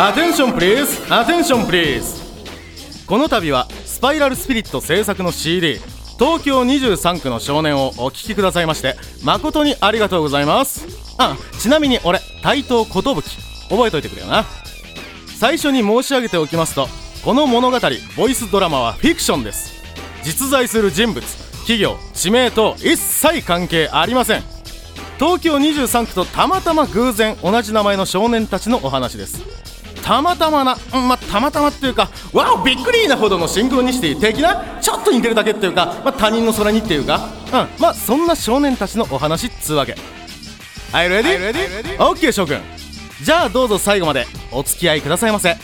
Attention please, attention please この度はスパイラルスピリット制作の CD 東京23区の少年をお聴きくださいまして誠にありがとうございます。あちなみに俺台東寿。覚えといてくれよな。最初に申し上げておきますとこの物語ボイスドラマはフィクションです。実在する人物企業地名と一切関係ありません。東京23区とたまたま偶然同じ名前の少年たちのお話です。たまたまな、うんまあ、たまたまっていうかわおびっくりなほどのシンクロニシティ的なちょっと似てるだけっていうか、まあ、他人の空にっていうかうんまあそんな少年たちのお話っつうわけ。はいレディ OK 諸君じゃあどうぞ最後までお付き合いくださいませ